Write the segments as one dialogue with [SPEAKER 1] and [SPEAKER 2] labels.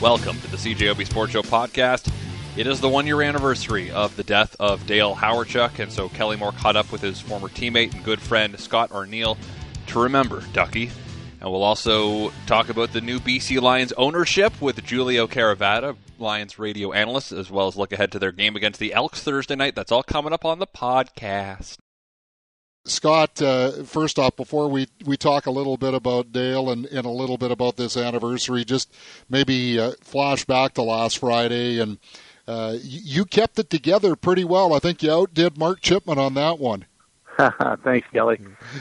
[SPEAKER 1] Welcome to the CJOB Sports Show podcast. It is the one year anniversary of the death of Dale Hawerchuk, and so Kelly Moore caught up with his former teammate and good friend Scott Arniel to remember Ducky. And we'll also talk about the new BC Lions ownership with Giulio Caravatta, Lions radio analyst, as well as look ahead to their game against the Elks Thursday night. That's all coming up on the podcast.
[SPEAKER 2] Scott, uh, first off, before we, we talk a little bit about Dale and, and a little bit about this anniversary, just maybe uh, flash back to last Friday. And uh, you kept it together pretty well. I think you outdid Mark Chipman on that one.
[SPEAKER 3] Thanks, Kelly.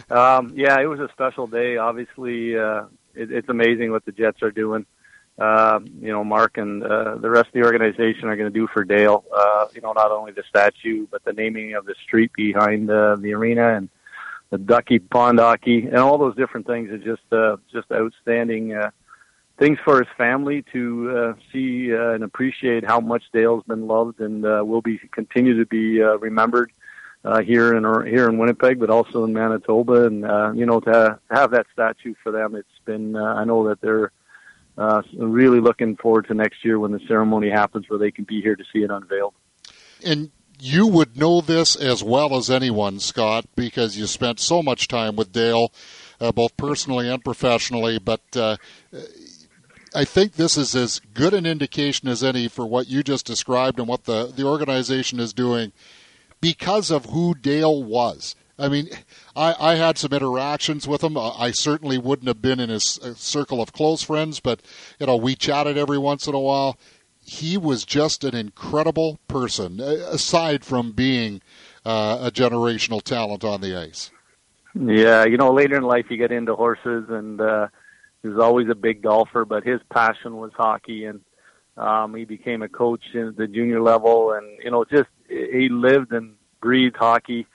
[SPEAKER 3] Um, yeah, it was a special day. Obviously, uh, it, it's amazing what the Jets are doing. Uh, you know, Mark and uh, the rest of the organization are going to do for Dale. Uh, you know, not only the statue, but the naming of the street behind uh, the arena and the Ducky Pond Hockey and all those different things are just uh, just outstanding uh, things for his family to uh, see uh, and appreciate how much Dale's been loved and uh, will be continue to be uh, remembered uh, here in here in Winnipeg, but also in Manitoba. And uh, you know, to have that statue for them, it's been. Uh, I know that they're uh, really looking forward to next year when the ceremony happens, where they can be here to see it unveiled.
[SPEAKER 2] And you would know this as well as anyone, Scott, because you spent so much time with Dale, uh, both personally and professionally. But uh, I think this is as good an indication as any for what you just described and what the, the organization is doing because of who Dale was. I mean, I, I had some interactions with him. I certainly wouldn't have been in his circle of close friends, but you know, we chatted every once in a while. He was just an incredible person, aside from being uh, a generational talent on the ice.
[SPEAKER 3] Yeah, you know, later in life you get into horses, and uh, he was always a big golfer, but his passion was hockey, and um, he became a coach in the junior level, and you know, just he lived and breathed hockey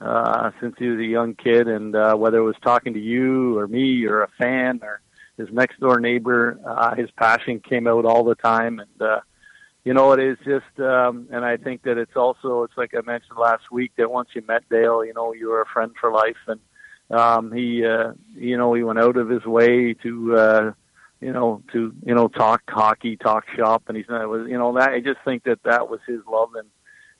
[SPEAKER 3] uh, since he was a young kid, and uh, whether it was talking to you or me or a fan or his next door neighbor, uh, his passion came out all the time, and uh, you know, it is just, um, and I think that it's also, it's like I mentioned last week that once you met Dale, you know, you were a friend for life, and um, he, uh, you know, he went out of his way to. Uh, you know, to you know talk hockey, talk shop, and he's not was you know that I just think that that was his love, and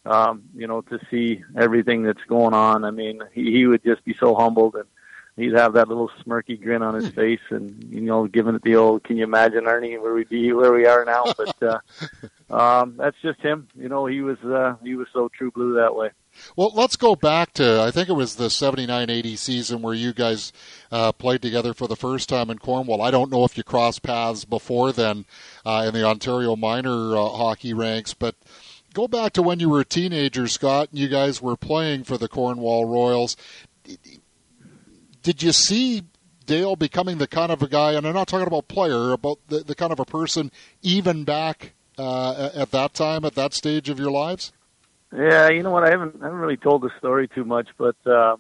[SPEAKER 3] um, you know, to see everything that's going on. I mean, he, he would just be so humbled and he'd have that little smirky grin on his face and, you know, giving it the old, can you imagine, Arnie, where we be, where we are now? But, uh, um, that's just him. You know, he was, uh, he was so true blue that way.
[SPEAKER 2] Well, let's go back to I think it was the 79-80 season where you guys uh, played together for the first time in Cornwall. I don't know if you crossed paths before then uh, in the Ontario minor uh, hockey ranks, but go back to when you were a teenager, Scott, and you guys were playing for the Cornwall Royals. Did you see Dale becoming the kind of a guy, and I'm not talking about player, about the, the kind of a person even back uh, at that time, at that stage of your lives?
[SPEAKER 3] Yeah, you know what? I haven't I haven't really told the story too much, but uh,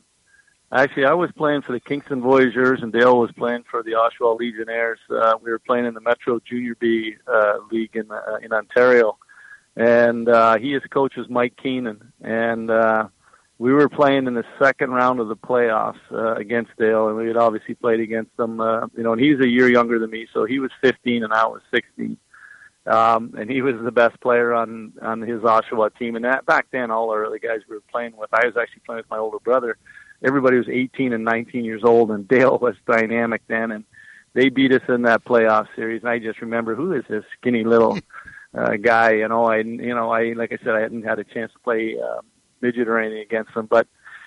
[SPEAKER 3] actually, I was playing for the Kingston Voyageurs, and Dale was playing for the Oshawa Legionnaires. Uh, we were playing in the Metro Junior B uh, League in uh, in Ontario, and uh, he his coach was Mike Keenan, and uh, we were playing in the second round of the playoffs uh, against Dale, and we had obviously played against them. Uh, you know, and he's a year younger than me, so he was 15 and I was 16. Um, and he was the best player on on his Oshawa team. And that back then, all our other guys we were playing with, I was actually playing with my older brother. Everybody was 18 and 19 years old, and Dale was dynamic then, and they beat us in that playoff series. And I just remember who is this skinny little uh, guy. You know, I you know I like I said I hadn't had a chance to play uh, midget or anything against him, but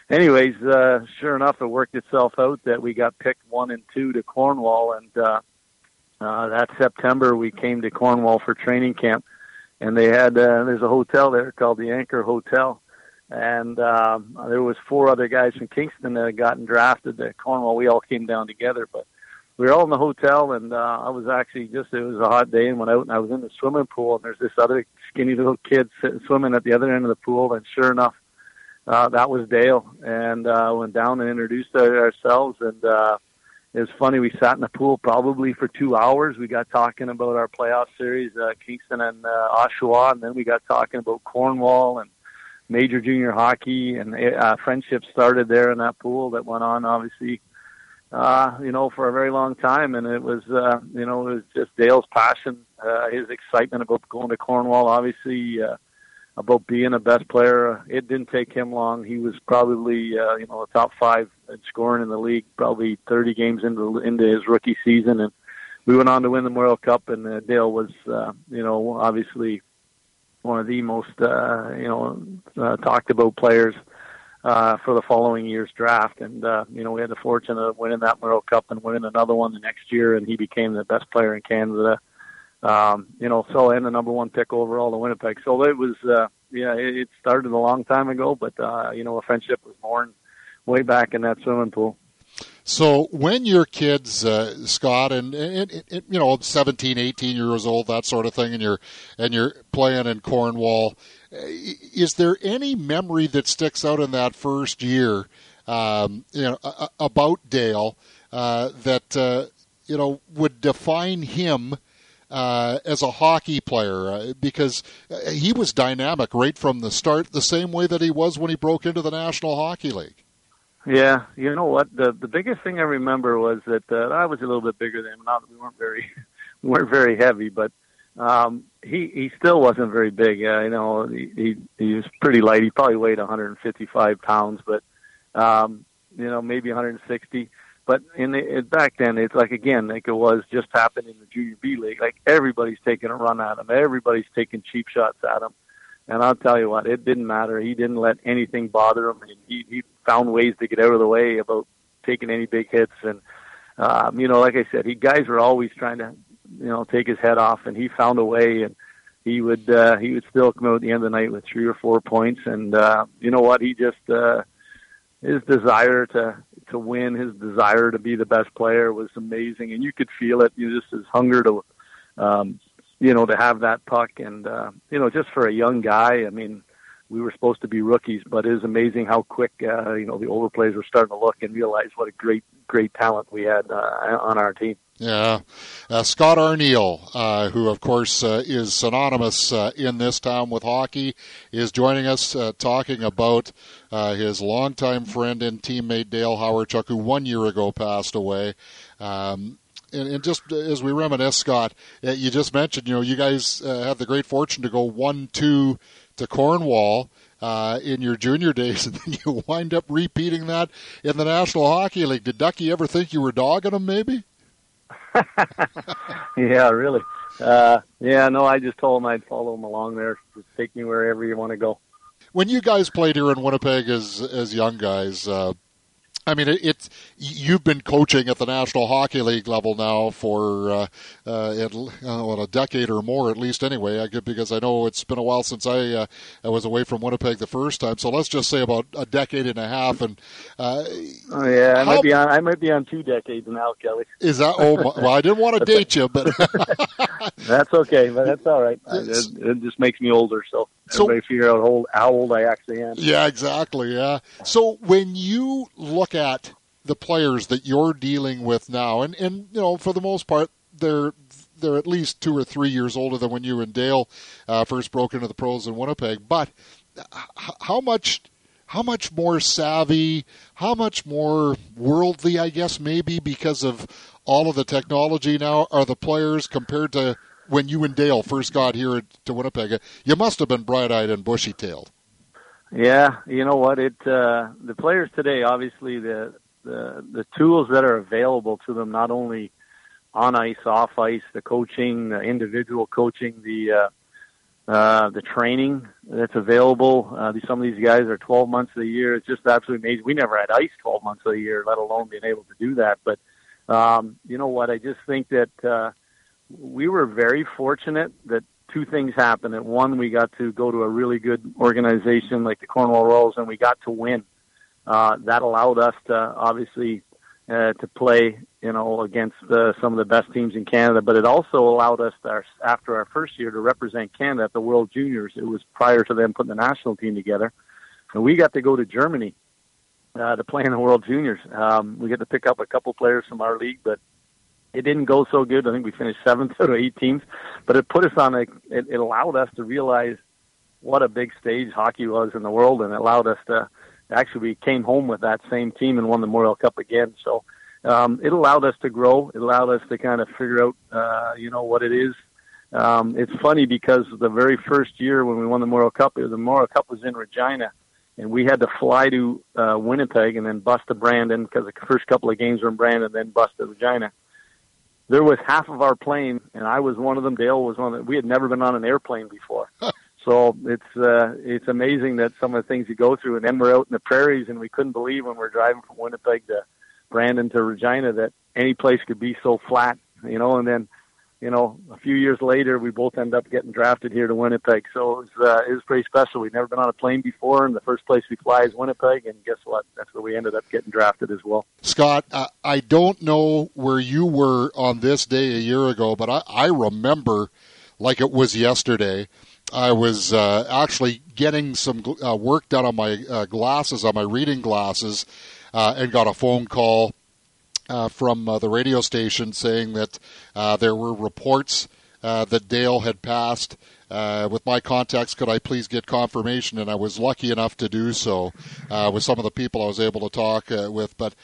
[SPEAKER 3] anyways, uh, sure enough, it worked itself out that we got picked one and two to Cornwall, and uh, uh, that September we came to Cornwall for training camp, and they had uh, there's a hotel there called the Anchor Hotel, and um, there was four other guys from Kingston that had gotten drafted to Cornwall. We all came down together, but we were all in the hotel, and uh, I was actually just it was a hot day, and went out and I was in the swimming pool, and there's this other skinny little kid sitting swimming at the other end of the pool, and sure enough, uh, that was Dale, and uh, went down and introduced ourselves, and uh, it was funny. We sat in the pool probably for two hours. We got talking about our playoff series, uh, Kingston and uh, Oshawa, and then we got talking about Cornwall and major junior hockey, and uh, friendship started there in that pool that went on obviously uh, you know, for a very long time, and it was, uh, you know, it was just Dale's passion, uh, his excitement about going to Cornwall. Obviously, uh, about being a best player. It didn't take him long. He was probably, uh, you know, a top five in scoring in the league, probably 30 games into into his rookie season, and we went on to win the World Cup. And uh, Dale was, uh, you know, obviously one of the most, uh, you know, uh, talked about players uh, for the following year's draft. And uh, you know, we had the fortune of winning that World Cup and winning another one the next year, and he became the best player in Canada. Um, you know, so and the number one pick overall to Winnipeg. So it was, uh, yeah, it, it started a long time ago, but uh, you know, a friendship was born way back in that swimming pool.
[SPEAKER 2] So when your kids, uh, Scott, and, and, and, you know, 17, 18 years old, that sort of thing, and you're and you're playing in Cornwall, is there any memory that sticks out in that first year, um, you know, about Dale uh, that uh, you know would define him? Uh, as a hockey player uh, because uh, he was dynamic right from the start, the same way that he was when he broke into the National Hockey League.
[SPEAKER 3] Yeah, you know what? The the biggest thing I remember was that uh, I was a little bit bigger than him. Not we weren't very we weren't very heavy, but um, he he still wasn't very big. Uh, you know, he, he he was pretty light. He probably weighed 155 pounds, but um, you know maybe 160. But in the back then, it's like again, like it was just happened in the junior B league. Like everybody's taking a run at him. Everybody's taking cheap shots at him. And I'll tell you what, it didn't matter. He didn't let anything bother him. He he found ways to get out of the way about taking any big hits. And um, you know, like I said, he guys were always trying to you know take his head off, and he found a way. And he would uh, he would still come out at the end of the night with three or four points. And uh, you know what? He just uh, his desire to to win, his desire to be the best player was amazing, and you could feel it. You just his hunger to um, you know, to have that puck and, uh, you know, just for a young guy, I mean, we were supposed to be rookies, but it is amazing how quick, uh, you know, the older players were starting to look and realize what a great, great talent we had uh, on our team.
[SPEAKER 2] Yeah. Uh, Scott Arniel, uh, who of course uh, is synonymous uh, in this town with hockey, is joining us uh, talking about uh, his longtime friend and teammate Dale Hawerchuk, who one year ago passed away. Um, and, and, just as we reminisce, Scott, you just mentioned, you know, you guys had the great fortune to go one-two to Cornwall. Uh, in your junior days, and then you wind up repeating that in the National Hockey League. Did Ducky ever think you were dogging him? Maybe.
[SPEAKER 3] yeah, really. Uh, yeah, no, I just told him I'd follow him along there. Just take me wherever you want to go.
[SPEAKER 2] When you guys played here in Winnipeg as as young guys, uh, I mean, it, it's you've been coaching at the National Hockey League level now for uh, uh, at, uh, a decade or more, at least. Anyway, I get, because I know it's been a while since I, uh, I was away from Winnipeg the first time. So let's just say about a decade and a half. And
[SPEAKER 3] uh, oh yeah, I how, might be on. I might be on two decades now, Kelly.
[SPEAKER 2] Is that? Oh, well, I didn't want to date you, but
[SPEAKER 3] that's okay. But that's all right. It, it just makes me older, so so, they figure out how old, how old I actually am.
[SPEAKER 2] Yeah, exactly. Yeah. So when you look at the players that you're dealing with now, and, and you know, for the most part, they're they're at least two or three years older than when you and Dale uh, first broke into the pros in Winnipeg. But how much how much more savvy, how much more worldly, I guess, maybe because of all of the technology now are the players compared to when you and Dale first got here to Winnipeg. You must have been bright-eyed and bushy-tailed.
[SPEAKER 3] Yeah, you know what? It uh, the players today, obviously, the the the tools that are available to them, not only on ice, off ice, the coaching, the individual coaching, the uh, uh, the training that's available. Uh, some of these guys are 12 months of the year. It's just absolutely amazing. We never had ice 12 months of the year, let alone being able to do that. But um, you know what? I just think that uh, we were very fortunate that two things happened. That one, we got to go to a really good organization like the Cornwall Royals, and we got to win. Uh, that allowed us to obviously uh, to play, you know, against uh, some of the best teams in Canada. But it also allowed us, to after our first year, to represent Canada at the World Juniors. It was prior to them putting the national team together, and we got to go to Germany uh, to play in the World Juniors. Um, we got to pick up a couple players from our league, but it didn't go so good. I think we finished seventh out of eight teams, but it put us on a. It, it allowed us to realize what a big stage hockey was in the world, and it allowed us to. Actually, we came home with that same team and won the Memorial Cup again. So um, it allowed us to grow. It allowed us to kind of figure out, uh, you know, what it is. Um, it's funny because the very first year when we won the Memorial Cup, the Memorial Cup was in Regina, and we had to fly to uh, Winnipeg and then bus to Brandon because the first couple of games were in Brandon, then bus to Regina. There was half of our plane, and I was one of them. Dale was one of them. We had never been on an airplane before. So it's uh, it's amazing that some of the things you go through, and then we're out in the prairies, and we couldn't believe when we're driving from Winnipeg to Brandon to Regina that any place could be so flat, you know. And then, you know, a few years later, we both end up getting drafted here to Winnipeg. So it was uh, it was pretty special. We'd never been on a plane before, and the first place we fly is Winnipeg, and guess what? That's where we ended up getting drafted as well.
[SPEAKER 2] Scott, uh, I don't know where you were on this day a year ago, but I, I remember like it was yesterday I was uh, actually getting some uh, work done on my uh, glasses, on my reading glasses, uh, and got a phone call uh, from uh, the radio station saying that there were reports that Dale had passed. with my contacts, could I please get confirmation? And I was lucky enough to do so with some of the people I was able to talk with. But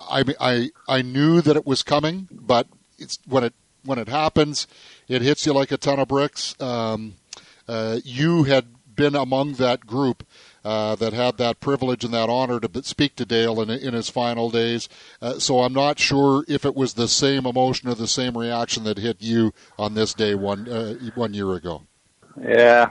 [SPEAKER 2] I, I, I knew that it was coming, but it's when it when it happens, it hits you like a ton of bricks. Um, uh, you had been among that group uh, that had that privilege and that honor to speak to Dale in, in his final days. Uh, so I'm not sure if it was the same emotion or the same reaction that hit you on this day one uh, one year ago.
[SPEAKER 3] Yeah,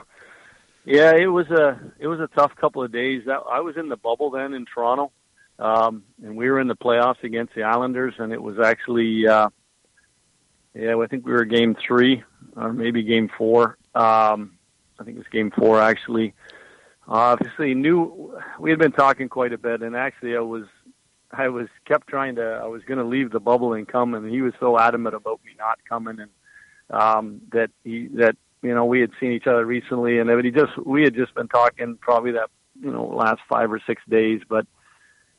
[SPEAKER 3] yeah, it was a it was a tough couple of days. I was in the bubble then in Toronto, um, and we were in the playoffs against the Islanders, and it was actually. Uh, yeah, I think we were game three or maybe game four. Um, I think it was game four actually. Obviously, knew we had been talking quite a bit, and actually, I was I was kept trying to. I was going to leave the bubble and come, and he was so adamant about me not coming, and um, that he that you know we had seen each other recently, and he just we had just been talking probably that you know last five or six days, but.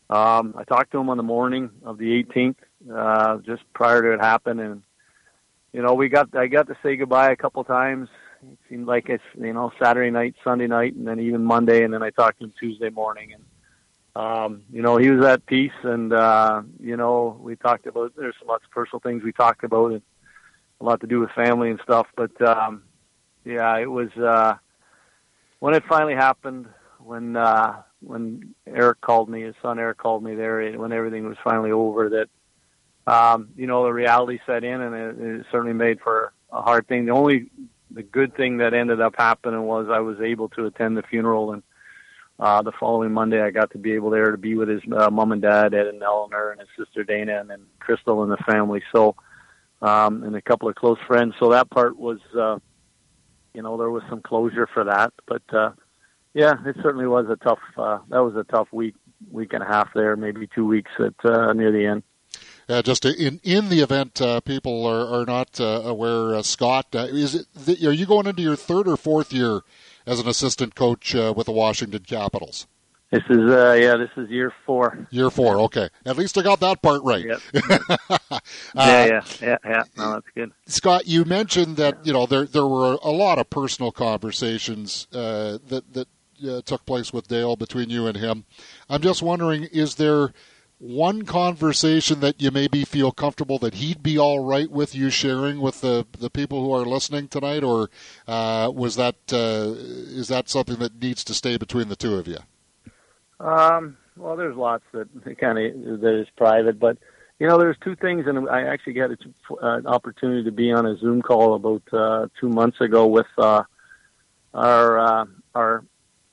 [SPEAKER 3] Um, I talked to him on the morning of the 18th, uh, just prior to it happening, and you know we got I got to say goodbye a couple times, it seemed like it's you know Saturday night, Sunday night, and then even Monday, and then I talked to him Tuesday morning, and um, you know he was at peace, and uh, you know we talked about there's lots of personal things we talked about, and a lot to do with family and stuff, but um, yeah, it was uh, when it finally happened when uh, when Eric called me, his son Eric called me there when everything was finally over that um, you know the reality set in, and it, it certainly made for a hard thing. The only the good thing that ended up happening was I was able to attend the funeral and uh, the following Monday I got to be able there to be with his uh, mom and dad, Ed and Eleanor, and his sister Dana, and then Crystal and the family. So, um, and a couple of close friends. So that part was, uh, you know, there was some closure for that. But uh, yeah, it certainly was a tough. Uh, that was a tough week, week and a half there, maybe two weeks at uh, near the end.
[SPEAKER 2] Uh, just in in the event uh, people are, are not uh, aware, uh, Scott, uh, is it the, are you going into your third or fourth year as an assistant coach uh, with the Washington Capitals?
[SPEAKER 3] This is yeah, this is year four.
[SPEAKER 2] Year four, okay. At least I got that part right.
[SPEAKER 3] Yep. yeah, yeah, yeah, yeah. No, that's good.
[SPEAKER 2] Scott, you mentioned that you know there there were a lot of personal conversations that that took place with Dale between you and him. I'm just wondering, is there one conversation that you maybe feel comfortable that he'd be all right with you sharing with the the people who are listening tonight, or uh, was that uh, is that something that needs to stay between the two of you?
[SPEAKER 3] Um, well, there's lots that kind of that is private, but you know, there's two things, and I actually got an opportunity to be on a Zoom call about uh, two months ago with uh, our uh, our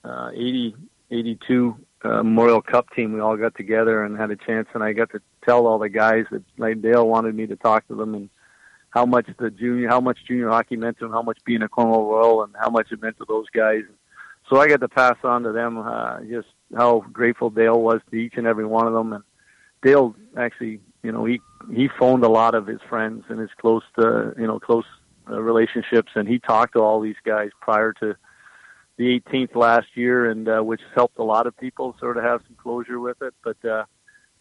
[SPEAKER 3] uh, 80, 82 uh, Memorial Cup team, we all got together and had a chance, and I got to tell all the guys that like Dale wanted me to talk to them and how much the junior, how much junior hockey meant to them, how much being a Cornwall Royal, and how much it meant to those guys. So I got to pass on to them uh, just how grateful Dale was to each and every one of them. And Dale actually, you know, he he phoned a lot of his friends and his close, to, you know, close uh, relationships, and he talked to all these guys prior to the 18th last year, and uh, which helped a lot of people sort of have some closure with it. But uh,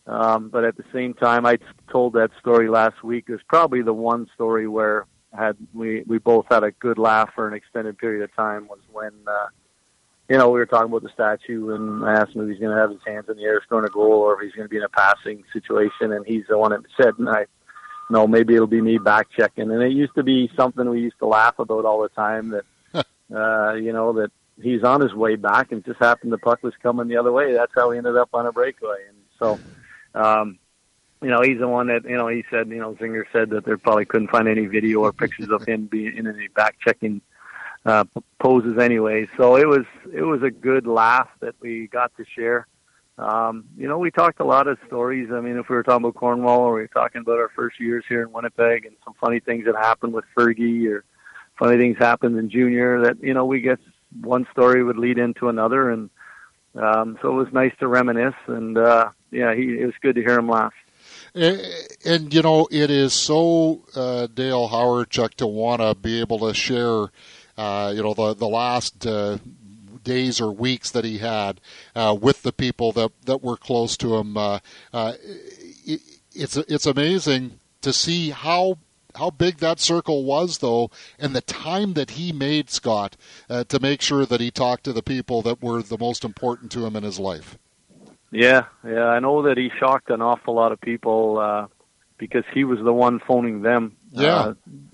[SPEAKER 3] um, but at the same time, I told that story last week. It was probably the one story where had we we both had a good laugh for an extended period of time was when uh, you know, we were talking about the statue, and I asked him if he's going to have his hands in the air scoring a goal or if he's going to be in a passing situation, and he's the one that said, and I, no, maybe it'll be me back checking. And it used to be something we used to laugh about all the time that, uh, you know, that he's on his way back and just happened the puck was coming the other way. That's how he ended up on a breakaway. And so, um, you know, he's the one that, you know, he said, you know, Zinger said that they probably couldn't find any video or pictures of him being in any back checking uh, poses anyway. So it was it was a good laugh that we got to share. Um, you know, we talked a lot of stories. I mean, if we were talking about Cornwall or we were talking about our first years here in Winnipeg and some funny things that happened with Fergie or funny things happened in junior that, you know, we get one story would lead into another. And um, so it was nice to reminisce. And uh, yeah, he, it was good to hear him laugh.
[SPEAKER 2] And, and you know, it is so uh, Dale Hawerchuk to want to be able to share uh, you know, the the last uh, days or weeks that he had uh, with the people that that were close to him. Uh, uh, it, it's it's amazing to see how how big that circle was, though, and the time that he made Scott uh, to make sure that he talked to the people that were the most important to him in his life.
[SPEAKER 3] Yeah, yeah, I know that he shocked an awful lot of people uh, because he was the one phoning them
[SPEAKER 2] yeah.
[SPEAKER 3] uh,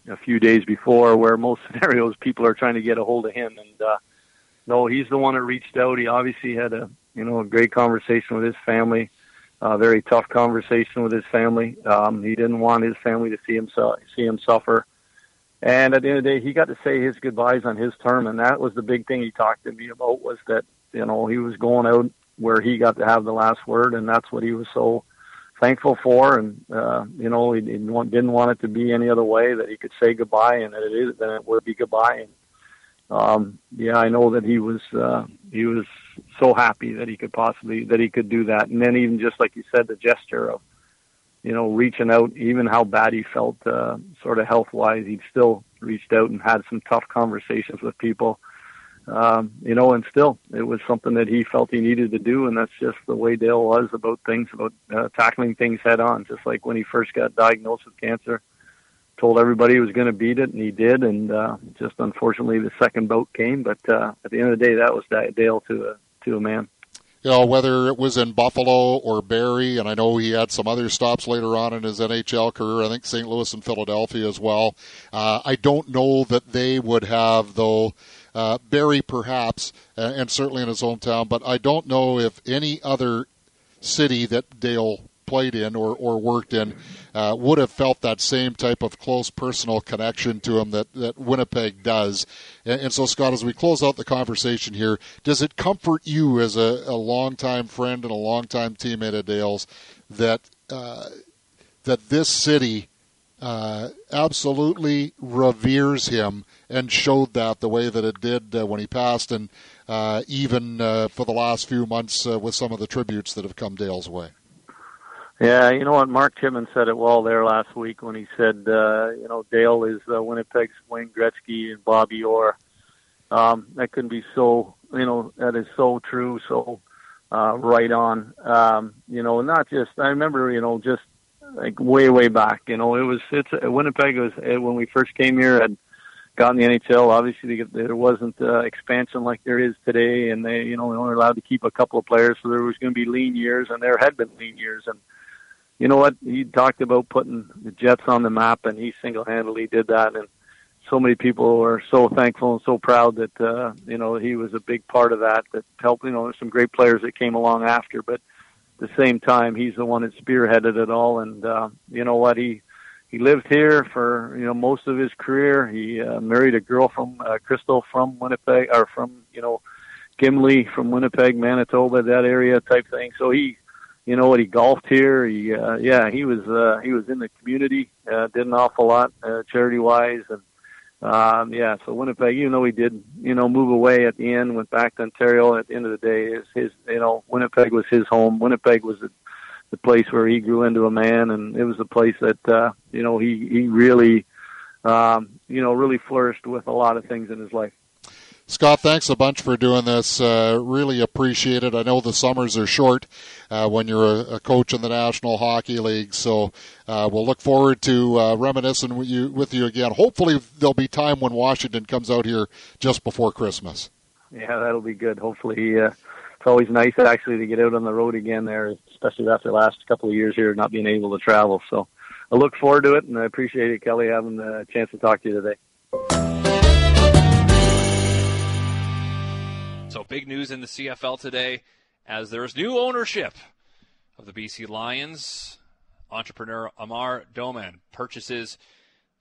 [SPEAKER 3] a few days before, where most scenarios people are trying to get a hold of him. And uh, no, he's the one that reached out. He obviously had a you know a great conversation with his family, a very tough conversation with his family. Um, he didn't want his family to see him su- see him suffer. And at the end of the day, he got to say his goodbyes on his term, and that was the big thing he talked to me about was that you know he was going out where he got to have the last word, and that's what he was so thankful for, and uh, you know he didn't want, didn't want it to be any other way that he could say goodbye, and that it is then it would be goodbye. And um, yeah, I know that he was uh, he was so happy that he could possibly that he could do that, and then even just like you said, the gesture of you know reaching out, even how bad he felt, uh, sort of health wise, he'd still reached out and had some tough conversations with people um, you know, and still, it was something that he felt he needed to do, and that's just the way Dale was about things, about uh, tackling things head on. Just like when he first got diagnosed with cancer, told everybody he was going to beat it, and he did. And uh, just unfortunately, the second bout came. But uh, at the end of the day, that was Dale to a to a man.
[SPEAKER 2] You know, whether it was in Buffalo or Barrie, and I know he had some other stops later on in his NHL career. I think St. Louis and Philadelphia as well. Uh, I don't know that they would have though uh, Barrie, perhaps, and certainly in his hometown, but I don't know if any other city that Dale played in or, or worked in uh, would have felt that same type of close personal connection to him that, that Winnipeg does. And, and so, Scott, as we close out the conversation here, does it comfort you as a, a longtime friend and a longtime teammate of Dale's that uh, that this city uh, absolutely reveres him and showed that the way that it did uh, when he passed, and uh, even uh, for the last few months with some of the tributes that have come Dale's way.
[SPEAKER 3] Yeah, you know what? Mark Timmins said it well there last week when he said, uh, you know, Dale is uh, Winnipeg's Wayne Gretzky and Bobby Orr. Um, that couldn't be so, you know, that is so true, so uh, right on. Um, you know, not just, I remember, you know, just like way, way back, you know, it was, it's, Winnipeg was, when we first came here, had got in the NHL. Obviously, there wasn't uh, expansion like there is today, and they, you know, they only allowed to keep a couple of players, so there was going to be lean years, and there had been lean years. And you know what? He talked about putting the Jets on the map, and he single-handedly did that. And so many people were so thankful and so proud that uh, you know he was a big part of that. That helped. You know, there's some great players that came along after, but at the same time, he's the one that spearheaded it all. And uh, you know what? He he lived here for you know most of his career. He uh, married a girl from uh, Crystal from Winnipeg or from you know Gimli from Winnipeg, Manitoba, that area type thing. So he, you know what, he golfed here. He uh, yeah, he was uh, he was in the community, uh, did an awful lot uh, charity wise, and um, yeah. So Winnipeg, even though he did you know move away at the end, went back to Ontario. At the end of the day, is his you know Winnipeg was his home. Winnipeg was a the place where he grew into a man, and it was the place that uh, you know he he really um, you know really flourished with a lot of things in his life.
[SPEAKER 2] Scott, thanks a bunch for doing this. Uh, really appreciate it. I know the summers are short uh, when you're a, a, coach in the National Hockey League, so uh, we'll look forward to uh, reminiscing with you, with you again. Hopefully, there'll be time when Washington comes out here just before Christmas.
[SPEAKER 3] yeah, that'll be good. Hopefully, uh, it's always nice actually to get out on the road again there, especially after the last couple of years here not being able to travel. So I look forward to it, and I appreciate it, Kelly, having the chance to talk to you today.
[SPEAKER 1] So big news in the CFL today as there's new ownership of the BC Lions. Entrepreneur Amar Doman purchases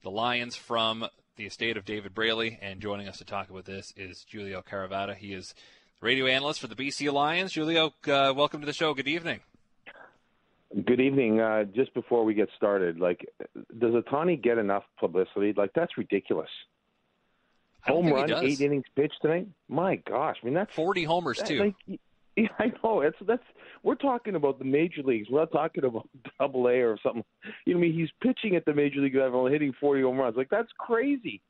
[SPEAKER 1] the Lions from the estate of David Braley. And joining us to talk about this is Giulio Caravatta. He is radio analyst for the BC Lions. Giulio, uh, welcome to the show. Good evening.
[SPEAKER 4] Good evening. Uh, just before we get started, like, does Ohtani get enough publicity? Like, that's ridiculous. Home run, eight innings pitched tonight. My gosh, I mean that's
[SPEAKER 1] forty homers too.
[SPEAKER 4] Like, yeah, I know. It's that's we're talking about the major leagues. We're not talking about Double A or something. You know, I mean, he's pitching at the major league level, hitting forty home runs. Like that's crazy.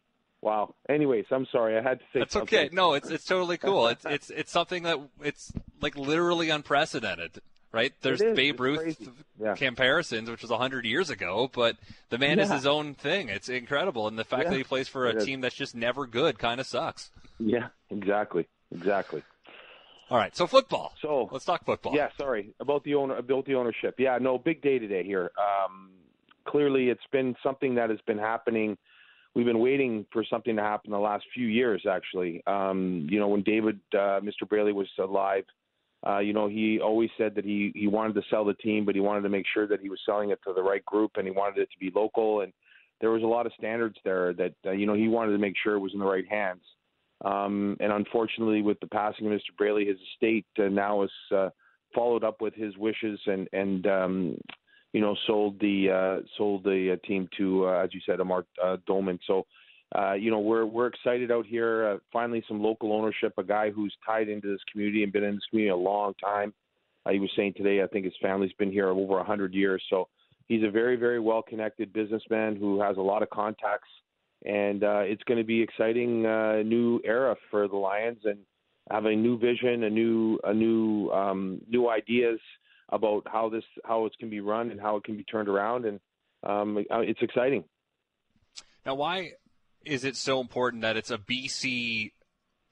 [SPEAKER 4] Wow. Anyways, I'm sorry. I had to say.
[SPEAKER 1] That's
[SPEAKER 4] something.
[SPEAKER 1] okay. No, it's it's totally cool. it's it's it's something that it's like literally unprecedented, right? There's Babe Ruth yeah. comparisons, which was hundred years ago, but the man yeah. is his own thing. It's incredible, and the fact yeah. that he plays for a team that's just never good kind of sucks.
[SPEAKER 4] Yeah, exactly, exactly.
[SPEAKER 1] All right, so football.
[SPEAKER 4] So
[SPEAKER 1] let's talk football.
[SPEAKER 4] Yeah, sorry about the owner about the ownership. Yeah, no, big day today here. Um, clearly, it's been something that has been happening. We've been waiting for something to happen the last few years. Actually, um, you know, when David, uh, Mr. Braley, was alive, uh, you know, he always said that he he wanted to sell the team, but he wanted to make sure that he was selling it to the right group, and he wanted it to be local. And there was a lot of standards there that uh, you know he wanted to make sure it was in the right hands. Um, and unfortunately, with the passing of Mr. Braley, his estate uh, now has uh, followed up with his wishes and and um, you know sold the uh, sold the uh, team to uh, as you said, Amar uh, Doman. So. Uh, you know we're we're excited out here. Uh, finally, some local ownership. A guy who's tied into this community and been in this community a long time. Uh, he was saying today, I think his family's been here over a hundred years. So he's a very very well connected businessman who has a lot of contacts and uh, it's going to be exciting uh, new era for the Lions and have a new vision, a new a new um, new ideas about how this how it can be run and how it can be turned around, and um, uh, it's exciting.
[SPEAKER 1] Now, why is it so important that it's a BC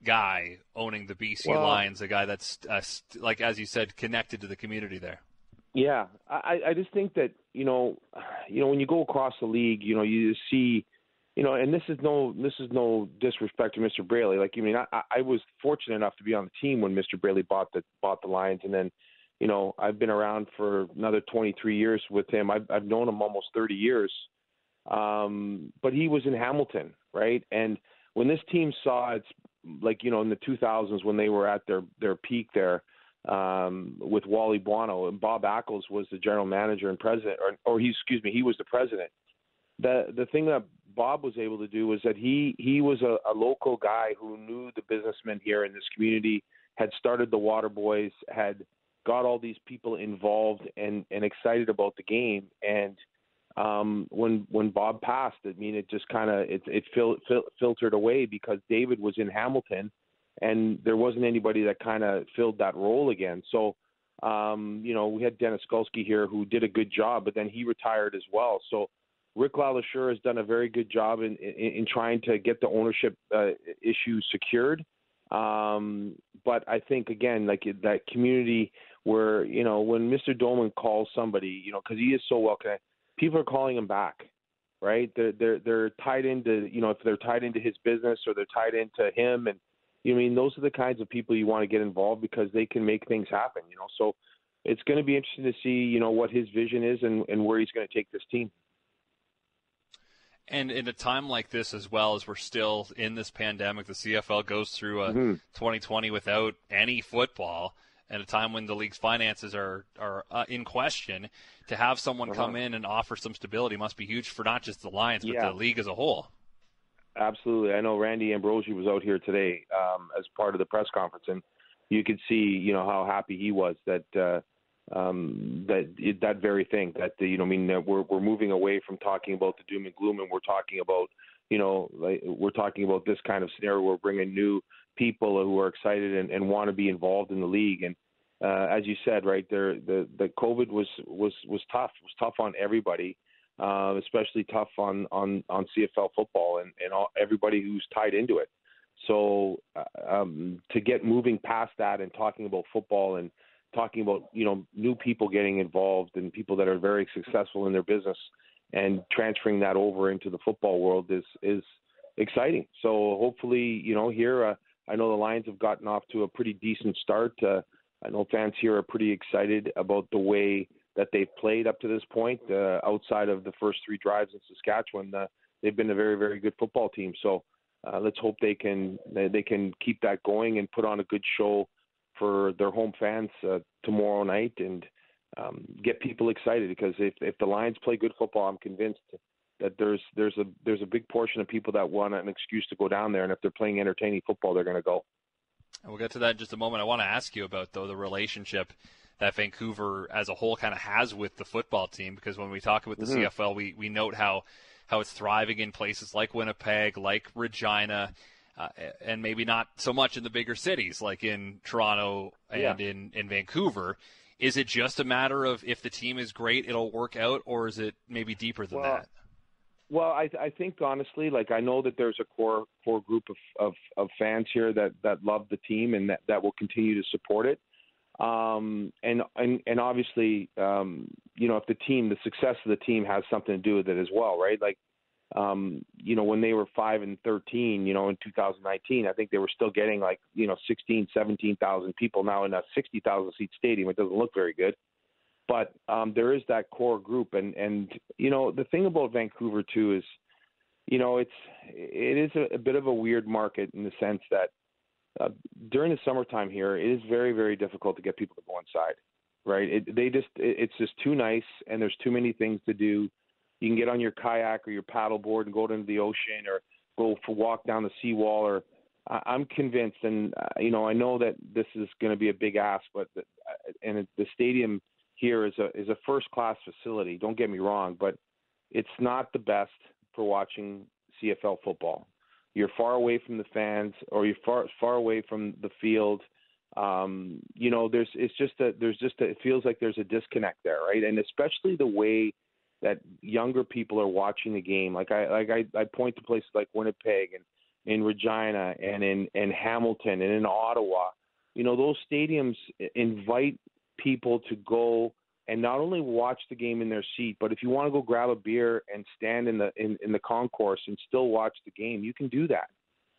[SPEAKER 1] guy owning the BC well, Lions, a guy that's uh, like as you said connected to the community there?
[SPEAKER 4] Yeah, I, I just think that you know, you know, when you go across the league, you know, you see you know, and this is no this is no disrespect to Mr. Braley. Like, I mean, I, I was fortunate enough to be on the team when Mr. Braley bought the bought the Lions, and then, you know, I've been around for another 23 years with him. I've I've known him almost 30 years. Um, but he was in Hamilton, right? And when this team saw it's like you know in the 2000s when they were at their their peak there um, with Wally Buono and Bob Ackles was the general manager and president, or, or he excuse me, he was the president. The the thing that Bob was able to do was that he he was a, a local guy who knew the businessmen here in this community, had started the Water Boys, had got all these people involved and and excited about the game. And um, when when Bob passed, I mean, it just kind of it it fil- fil- filtered away because David was in Hamilton, and there wasn't anybody that kind of filled that role again. So. Um, you know, we had Dennis Skulsky here who did a good job, but then he retired as well. So Rick LeLacheur has done a very good job in, in, in trying to get the ownership uh, issue secured. Um, but I think again, like that community where you know when Mr. Doman calls somebody, you know, because he is so well connected, people are calling him back, right? They're they're they're tied into you know if they're tied into his business or they're tied into him, and you know, I mean those are the kinds of people you want to get involved because they can make things happen, you know. So it's going to be interesting to see you know what his vision is and, and where he's going to take this team.
[SPEAKER 1] And in a time like this, as well as we're still in this pandemic, the CFL goes through a mm-hmm. 2020 without any football, at a time when the league's finances are are uh, in question. To have someone uh-huh. come in and offer some stability must be huge for not just the Lions, but yeah. the league as a whole.
[SPEAKER 4] Absolutely, I know Randy Ambrosie was out here today um, as part of the press conference, and you could see, you know, how happy he was that. Uh, um, that that very thing that you know I mean we're we're moving away from talking about the doom and gloom and we're talking about you know like we're talking about this kind of scenario we're bringing new people who are excited and, and want to be involved in the league and uh, as you said right there the the COVID was was was tough it was tough on everybody uh, especially tough on on on CFL football and and all, everybody who's tied into it So uh, um, to get moving past that and talking about football and talking about you know new people getting involved and people that are very successful in their business and transferring that over into the football world is is exciting. So hopefully, you know, here uh, I know the Lions have gotten off to a pretty decent start. Uh, I know fans here are pretty excited about the way that they've played up to this point. Uh, outside of the first three drives in Saskatchewan, uh, they've been a very, very good football team. So uh, let's hope they can they can keep that going and put on a good show for their home fans uh, tomorrow night and um, get people excited. Because if if the Lions play good football, I'm convinced that there's there's a there's a big portion of people that want an excuse to go down there, and if they're playing entertaining football, they're going to go.
[SPEAKER 1] We'll get to that in just a moment. I want to ask you about though the relationship that Vancouver as a whole kind of has with the football team because when we talk about the mm-hmm. CFL, we we note how how it's thriving in places like Winnipeg, like Regina. Uh, and maybe not so much in the bigger cities like in Toronto and yeah. in, in Vancouver. Is it just a matter of if the team is great, it'll work out, or is it maybe deeper than
[SPEAKER 4] well,
[SPEAKER 1] that?
[SPEAKER 4] Well, I, I think honestly, like I know that there's a core core group of, of, of fans here that, that love the team and that, that will continue to support it. Um, and, and and obviously, um, you know, if the team, the success of the team has something to do with it as well, right? Like, um, you know, when they were five and thirteen, you know, in 2019, I think they were still getting like, you know, 16, 17,000 people now in a 60,000 seat stadium. It doesn't look very good, but um, there is that core group, and and you know, the thing about Vancouver too is, you know, it's it is a, a bit of a weird market in the sense that uh, during the summertime here, it is very, very difficult to get people to go inside. Right? It, they just, it, it's just too nice, and there's too many things to do. You can get on your kayak or your paddleboard and go into the ocean, or go for walk down the seawall. Or I'm convinced, and uh, you know, I know that this is going to be a big ask, but the, uh, and the stadium here is a is a first class facility. Don't get me wrong, but it's not the best for watching CFL football. You're far away from the fans or you're far far away from the field. Um you know there's it's just that there's just a, it feels like there's a disconnect there right? And especially the way that younger people are watching the game. Like i like i, I point to places like winnipeg and in regina and in in hamilton and in ottawa. You know those stadiums invite people to go and not only watch the game in their seat, but if you want to go grab a beer and stand in the in, in the concourse and still watch the game, you can do that,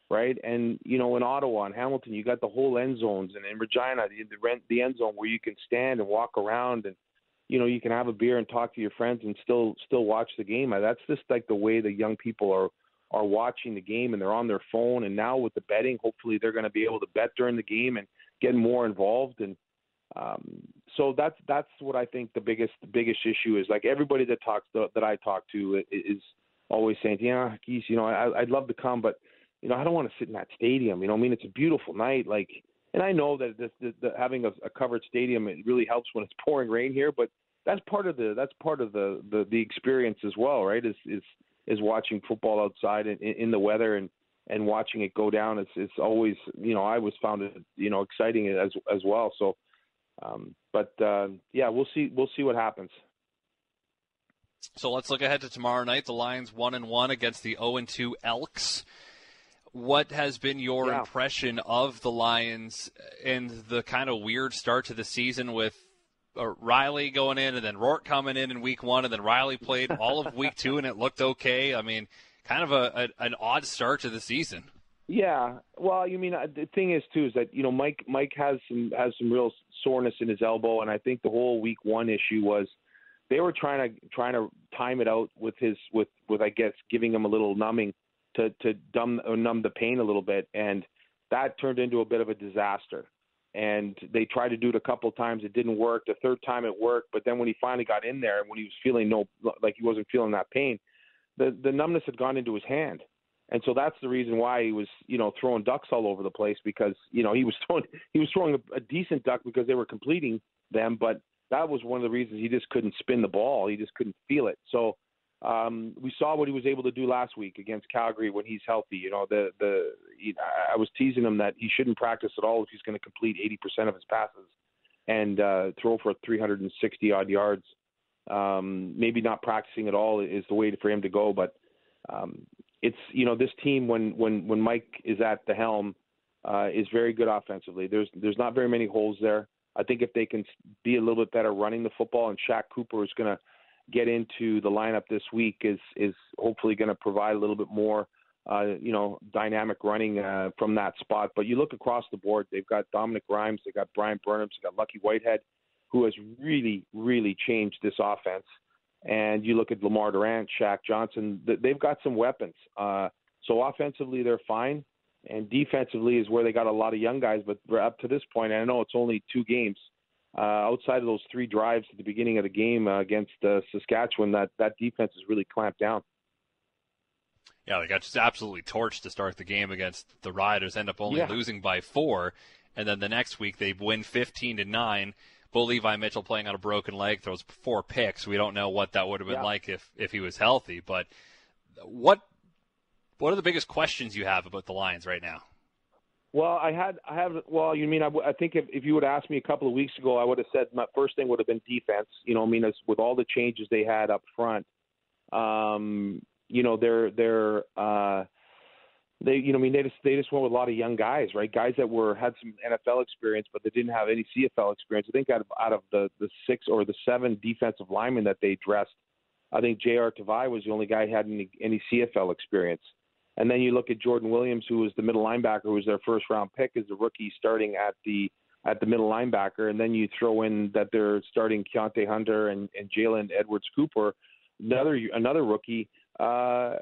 [SPEAKER 4] right? And you know, in Ottawa and Hamilton, you got the whole end zones, and in Regina, the the, rent, the end zone where you can stand and walk around, and you know, you can have a beer and talk to your friends and still still watch the game. That's just like the way the young people are are watching the game, and they're on their phone. And now with the betting, hopefully they're going to be able to bet during the game and get more involved and um, so that's that's what I think the biggest the biggest issue is. Like everybody that talks to, that I talk to is always saying, yeah, geez, you know, I, I'd love to come, but you know, I don't want to sit in that stadium. You know, I mean, it's a beautiful night. Like, and I know that the, the, having a, a covered stadium it really helps when it's pouring rain here, but that's part of the that's part of the the, the experience as well, right? Is is is watching football outside in, in the weather and and watching it go down. It's it's always you know I always found it you know exciting as as well. So um, but uh, yeah, we'll see. We'll see what happens.
[SPEAKER 1] So let's look ahead to tomorrow night. The Lions one and one against the zero oh and two Elks. What has been your yeah. impression of the Lions and the kind of weird start to the season with uh, Reilly going in and then Rourke coming in in week one and then Reilly played all of week two and it looked okay. I mean, kind of a, a an odd start to the season.
[SPEAKER 4] Yeah, well, you mean uh, the thing is too is that you know Mike Mike has some has some real soreness in his elbow, and I think the whole week one issue was they were trying to trying to time it out with his with with I guess giving him a little numbing to to dumb or numb the pain a little bit, and that turned into a bit of a disaster. And they tried to do it a couple times, it didn't work. The third time it worked, but then when he finally got in there, and when he was feeling no like he wasn't feeling that pain, the the numbness had gone into his hand and so that's the reason why he was, you know, throwing ducks all over the place because, you know, he was throwing he was throwing a, a decent duck because they were completing them, but that was one of the reasons he just couldn't spin the ball. He just couldn't feel it. So um, we saw what he was able to do last week against Calgary when he's healthy. You know, the the he, I was teasing him that he shouldn't practice at all if he's going to complete 80% of his passes and uh, throw for 360 odd yards. Um, maybe not practicing at all is the way for him to go, but um, it's you know this team when when when Mike is at the helm uh, is very good offensively. There's there's not very many holes there. I think if they can be a little bit better running the football, and Shaq Cooper is going to get into the lineup this week, is is hopefully going to provide a little bit more, uh, you know, dynamic running uh, from that spot. But you look across the board, they've got Dominic Rhymes, they've got Bryan Burnhams, they've got Lucky Whitehead, who has really really changed this offense. And you look at Lamar Durant, Shaq Johnson, they've got some weapons. Uh, so offensively, they're fine. And defensively is where they got a lot of young guys, but up to this point, I know it's only two games. Uh, outside of those three drives at the beginning of the game uh, against uh, Saskatchewan, that, that defense is really clamped down.
[SPEAKER 1] Yeah, they got just absolutely torched to start the game against the Riders, end up only
[SPEAKER 4] yeah.
[SPEAKER 1] losing by four. And then the next week, they win 15 to 9 well, Levi Mitchell playing on a broken leg throws four picks. We don't know what that would have been
[SPEAKER 4] yeah.
[SPEAKER 1] like if if he was healthy. But what what are the biggest questions you have about the Lions right now?
[SPEAKER 4] Well, I had I have well, you mean I think if, if you would ask me a couple of weeks ago, I would have said my first thing would have been defense. You know, I mean, as, with all the changes they had up front, um, you know, they're they're uh, they, you know, I mean, they just they just went with a lot of young guys, right? Guys that were had some NFL experience, but they didn't have any CFL experience. I think out of out of the the six or the seven defensive linemen that they dressed, I think J.R. Tavai was the only guy who had any any CFL experience. And then you look at Jordan Williams, who was the middle linebacker, who was their first round pick as a rookie, starting at the at the middle linebacker, and then you throw in that they're starting Keontae Hunter and, and Jalen Edwards Cooper, another another rookie uh,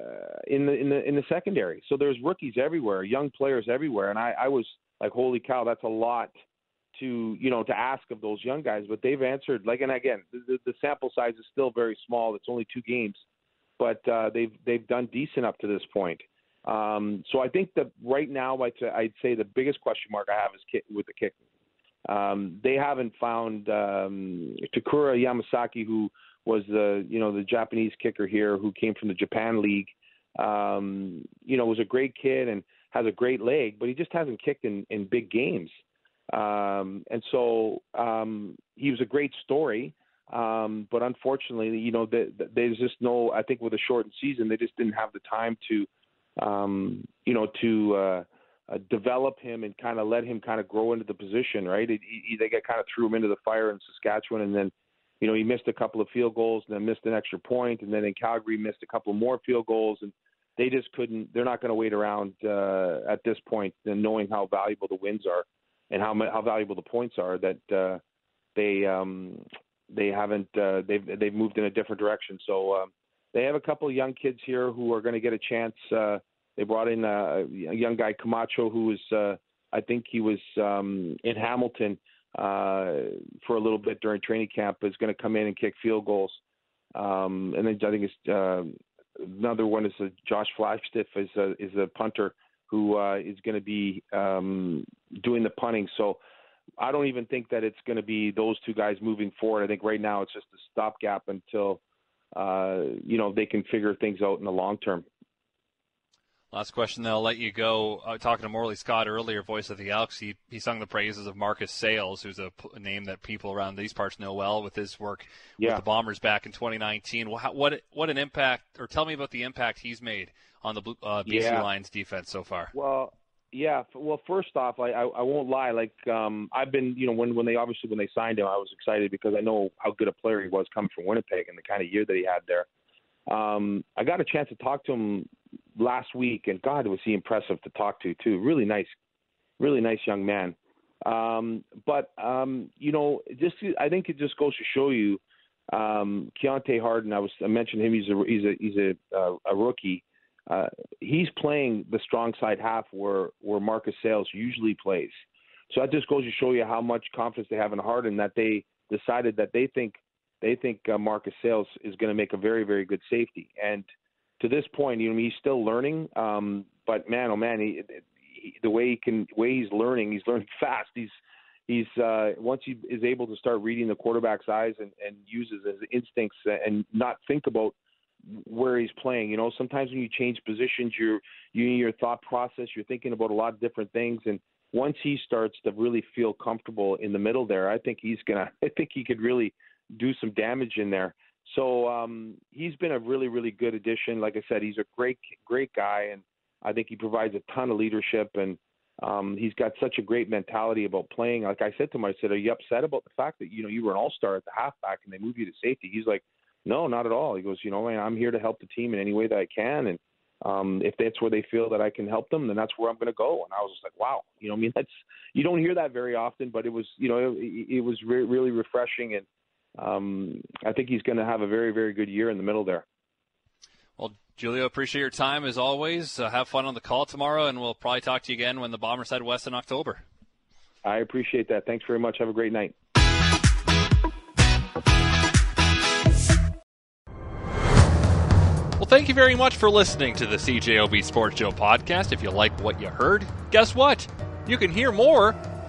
[SPEAKER 4] in the in the in the secondary. So there's rookies everywhere, young players everywhere, and I, I was like, holy cow, that's a lot to you know to ask of those young guys. But they've answered like, and again, the, the sample size is still very small. It's only two games, but uh, they've they've done decent up to this point. Um, so I think that right now, I'd, I'd say the biggest question mark I have is kick, with the kick. Um, they haven't found um, Takeru Yamasaki, who was the you know the Japanese kicker here, who came from the Japan League. Um, you know, was a great kid and has a great leg, but he just hasn't kicked in in big games. Um, and so um, he was a great story. Um, but unfortunately, you know, the, the, there's just no. I think with a shortened season, they just didn't have the time to um, you know, to uh, uh, develop him and kind of let him kind of grow into the position, right? He, he, they got kind of threw him into the fire in Saskatchewan, and then, you know, he missed a couple of field goals, and then missed an extra point, and then in Calgary missed a couple more field goals, and they just couldn't. They're not going to wait around uh, at this point, and knowing how valuable the wins are, and how how valuable the points are, that uh, they um, they haven't uh, they've they've moved in a different direction. So. Um, they have a couple of young kids here who are going to get a chance. Uh, they brought in a, a young guy Camacho who was, uh, I think he was um, in Hamilton uh, for a little bit during training camp. Is going to come in and kick field goals. Um, and then I think it's uh, another one is uh, Josh Flagstiff is a, is a punter who uh, is going to be um, doing the punting. So I don't even think that it's going to be those two guys moving forward. I think right now it's just a stopgap until uh, you know they can figure things out in the long term.
[SPEAKER 1] Last question, then I'll let you go. Uh, talking to Morley Scott earlier, voice of the Elks, he, he sung the praises of Marcus Sayles, who's a, name that people around these parts know well with his work
[SPEAKER 4] yeah.
[SPEAKER 1] with the Bombers back in 2019. Well, how, what what an impact, or tell me about the impact he's made on the uh, BC
[SPEAKER 4] yeah.
[SPEAKER 1] Lions defense so far.
[SPEAKER 4] Well, yeah. Well, first off, I, I I won't lie. Like um, I've been, you know, when when they obviously when they signed him, I was excited because I know how good a player he was coming from Winnipeg and the kind of year that he had there. Um, I got a chance to talk to him last week, and God, was he impressive to talk to too. Really nice, really nice young man. Um, but um, you know, just I think it just goes to show you, um, Keontae Harden. I was I mentioned him. He's a he's a he's a uh, a rookie uh, he's playing the strong side half where where Marcus Sayles usually plays. So that just goes to show you how much confidence they have in Harden that they decided that they think they think uh, Marcus Sayles is going to make a very very good safety. And to this point, you know, he's still learning. Um, but man, oh man, he, he, the way he can, way he's learning, he's learning fast. He's he's uh, once he is able to start reading the quarterback's eyes and, and uses his instincts and not think about where he's playing. You know, sometimes when you change positions, you're you your thought process, you're thinking about a lot of different things, and once he starts to really feel comfortable in the middle there, I think he's gonna. I think he could really do some damage in there. So um, he's been a really, really good addition. Like I said, he's a great, great guy, and I think he provides a ton of leadership. And um, he's got such a great mentality about playing. Like I said to him, I said, "Are you upset about the fact that you know you were an all star at the halfback and they moved you to safety?" He's like, "No, not at all." He goes, "You know, man, I'm here to help the team in any way that I can, and um, if that's where they feel that I can help them, then that's where I'm going to go." And I was just like, "Wow," you know, I mean, that's you don't hear that very often, but it was, you know, it, it was re- really refreshing, and um, I think he's going to have a very, very good year in the middle there.
[SPEAKER 1] Well, Giulio, appreciate your time as always. Uh, have fun on the call tomorrow, and we'll probably talk to you again when the Bombers head west in October.
[SPEAKER 4] I appreciate that. Thanks very much. Have a great night.
[SPEAKER 1] Well, thank you very much for listening to the CJOB Sports Show podcast. If you like what you heard, guess what? You can hear more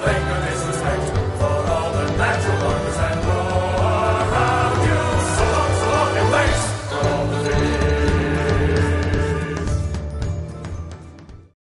[SPEAKER 5] Let's make